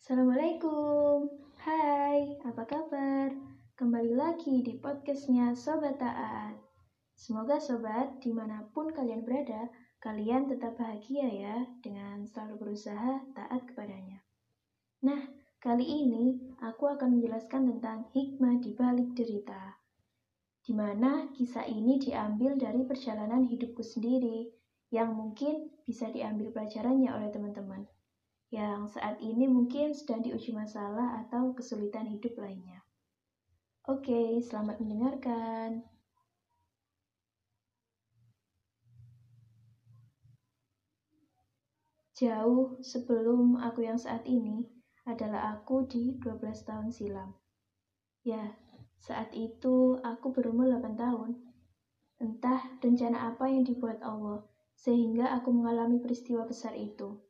Assalamualaikum, hai, apa kabar? Kembali lagi di podcastnya Sobat Taat. Semoga sobat, di mana pun kalian berada, kalian tetap bahagia ya dengan selalu berusaha taat kepadanya. Nah, kali ini aku akan menjelaskan tentang hikmah di balik derita. Di mana kisah ini diambil dari perjalanan hidupku sendiri, yang mungkin bisa diambil pelajarannya oleh teman-teman yang saat ini mungkin sedang diuji masalah atau kesulitan hidup lainnya. Oke, selamat mendengarkan. Jauh sebelum aku yang saat ini adalah aku di 12 tahun silam. Ya, saat itu aku berumur 8 tahun. Entah rencana apa yang dibuat Allah sehingga aku mengalami peristiwa besar itu.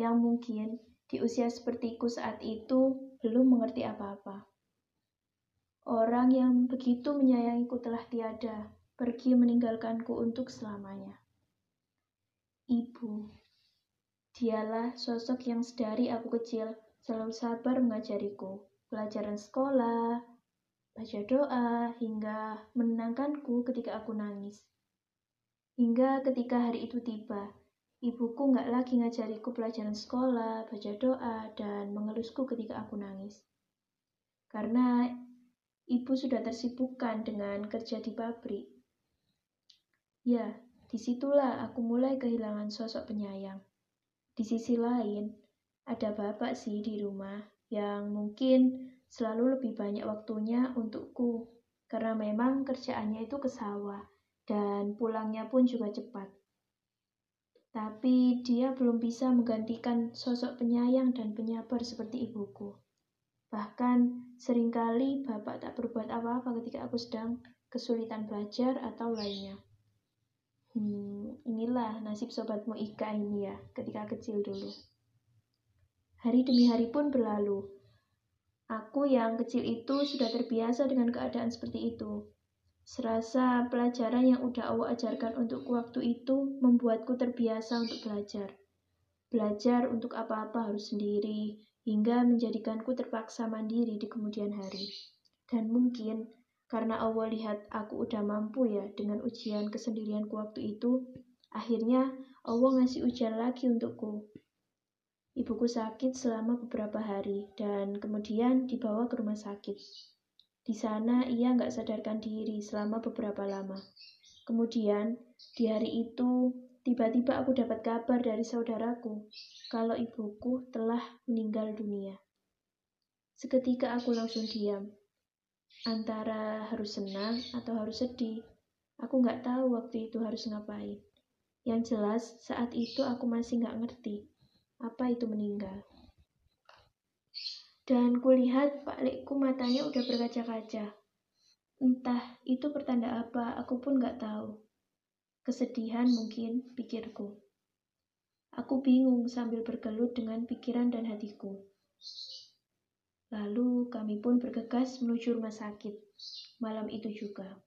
Yang mungkin di usia sepertiku saat itu belum mengerti apa-apa. Orang yang begitu menyayangiku telah tiada, pergi meninggalkanku untuk selamanya. Ibu, dialah sosok yang sedari aku kecil selalu sabar mengajariku, pelajaran sekolah, baca doa, hingga menenangkanku ketika aku nangis. Hingga ketika hari itu tiba, ibuku nggak lagi ngajariku pelajaran sekolah, baca doa, dan mengelusku ketika aku nangis. Karena ibu sudah tersibukkan dengan kerja di pabrik. Ya, di situlah aku mulai kehilangan sosok penyayang. Di sisi lain, ada bapak sih di rumah yang mungkin selalu lebih banyak waktunya untukku, karena memang kerjaannya itu ke sawah dan pulangnya pun juga cepat. Tapi dia belum bisa menggantikan sosok penyayang dan penyabar seperti ibuku. Bahkan sering kali bapak tak berbuat apa-apa ketika aku sedang kesulitan belajar atau lainnya. Hmm, inilah nasib sobatmu Ika ini ya, ketika kecil dulu. Hari demi hari pun berlalu. Aku yang kecil itu sudah terbiasa dengan keadaan seperti itu. Serasa pelajaran yang udah Allah ajarkan untukku waktu itu membuatku terbiasa untuk belajar. Belajar untuk apa-apa harus sendiri, hingga menjadikanku terpaksa mandiri di kemudian hari. Dan mungkin karena Allah lihat aku udah mampu ya dengan ujian kesendirianku waktu itu, akhirnya Allah ngasih ujian lagi untukku. Ibuku sakit selama beberapa hari dan kemudian dibawa ke rumah sakit. Di sana ia nggak sadarkan diri selama beberapa lama. Kemudian, di hari itu, tiba-tiba aku dapat kabar dari saudaraku kalau ibuku telah meninggal dunia. Seketika aku langsung diam. Antara harus senang atau harus sedih. Aku nggak tahu waktu itu harus ngapain. Yang jelas, saat itu aku masih nggak ngerti apa itu meninggal. Dan kulihat Pak Lekku matanya udah berkaca-kaca. Entah itu pertanda apa, aku pun gak tahu. Kesedihan mungkin, pikirku. Aku bingung sambil bergelut dengan pikiran dan hatiku. Lalu kami pun bergegas menuju rumah sakit, malam itu juga.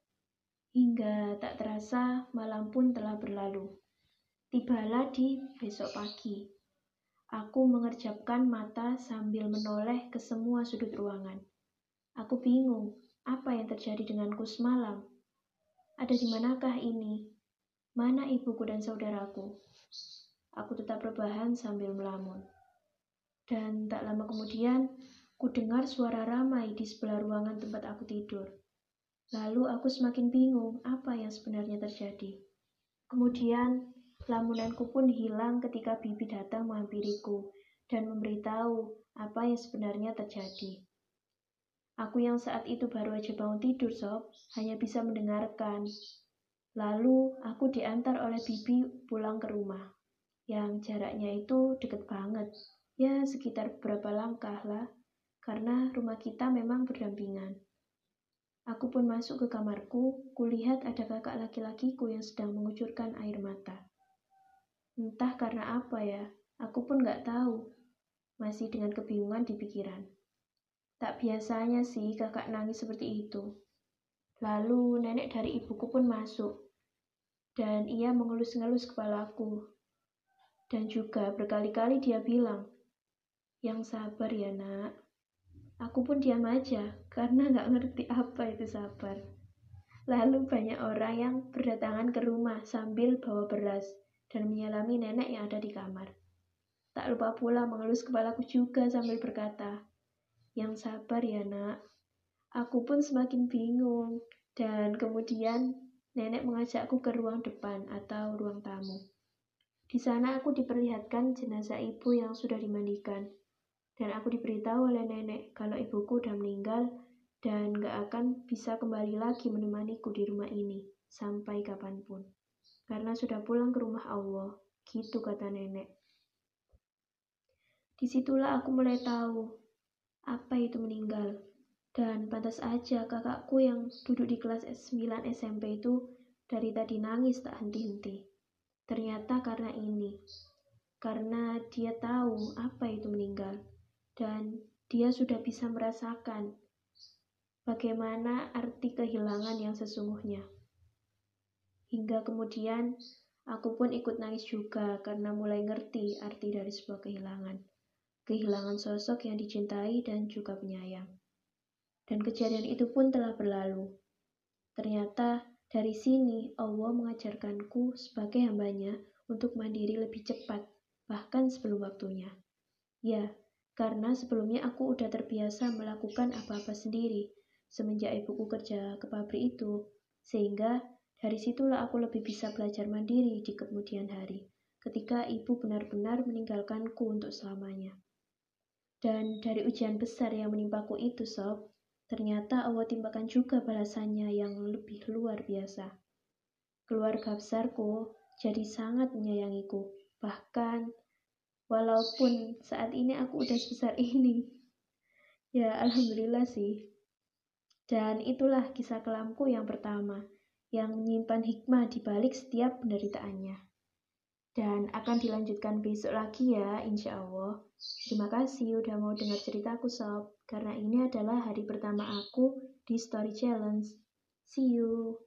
Hingga tak terasa malam pun telah berlalu. Tibalah di besok pagi. Aku mengerjapkan mata sambil menoleh ke semua sudut ruangan. Aku bingung, apa yang terjadi denganku semalam? Ada di manakah ini? Mana ibuku dan saudaraku? Aku tetap rebahan sambil melamun. Dan tak lama kemudian, ku dengar suara ramai di sebelah ruangan tempat aku tidur. Lalu aku semakin bingung apa yang sebenarnya terjadi. Kemudian Lamunanku pun hilang ketika bibi datang menghampiriku dan memberitahu apa yang sebenarnya terjadi. Aku yang saat itu baru aja bangun tidur, sob, hanya bisa mendengarkan. Lalu aku diantar oleh bibi pulang ke rumah, yang jaraknya itu deket banget, ya sekitar beberapa langkah lah, karena rumah kita memang berdampingan. Aku pun masuk ke kamarku, kulihat ada kakak laki-lakiku yang sedang mengucurkan air mata. Entah karena apa ya, aku pun gak tahu. Masih dengan kebingungan di pikiran. Tak biasanya sih kakak nangis seperti itu. Lalu nenek dari ibuku pun masuk. Dan ia mengelus-ngelus kepalaku. Dan juga berkali-kali dia bilang, Yang sabar ya nak. Aku pun diam aja karena nggak ngerti apa itu sabar. Lalu banyak orang yang berdatangan ke rumah sambil bawa beras dan menyalami nenek yang ada di kamar. Tak lupa pula mengelus kepalaku juga sambil berkata, Yang sabar ya nak. Aku pun semakin bingung dan kemudian nenek mengajakku ke ruang depan atau ruang tamu. Di sana aku diperlihatkan jenazah ibu yang sudah dimandikan dan aku diberitahu oleh nenek kalau ibuku udah meninggal dan gak akan bisa kembali lagi menemaniku di rumah ini sampai kapan pun. Karena sudah pulang ke rumah Allah, gitu kata nenek. Di situlah aku mulai tahu apa itu meninggal. Dan pantas aja kakakku yang duduk di kelas 9 SMP itu dari tadi nangis tak henti-henti. Ternyata karena ini. Karena dia tahu apa itu meninggal dan dia sudah bisa merasakan bagaimana arti kehilangan yang sesungguhnya. Hingga kemudian aku pun ikut nangis juga karena mulai ngerti arti dari sebuah kehilangan. Kehilangan sosok yang dicintai dan juga penyayang. Dan kejadian itu pun telah berlalu. Ternyata dari sini Allah mengajarkanku sebagai hambanya untuk mandiri lebih cepat, bahkan sebelum waktunya. Ya, karena sebelumnya aku udah terbiasa melakukan apa-apa sendiri semenjak ibuku kerja ke pabrik itu, sehingga dari situlah aku lebih bisa belajar mandiri di kemudian hari, ketika ibu benar-benar meninggalkanku untuk selamanya. Dan dari ujian besar yang menimpaku itu, sob, ternyata Allah timpakan juga balasannya yang lebih luar biasa. Keluarga besarku jadi sangat menyayangiku, bahkan walaupun saat ini aku udah sebesar ini ya alhamdulillah sih dan itulah kisah kelamku yang pertama yang menyimpan hikmah di balik setiap penderitaannya. Dan akan dilanjutkan besok lagi ya insya Allah. Terima kasih udah mau dengar ceritaku sob. Karena ini adalah hari pertama aku di story challenge. See you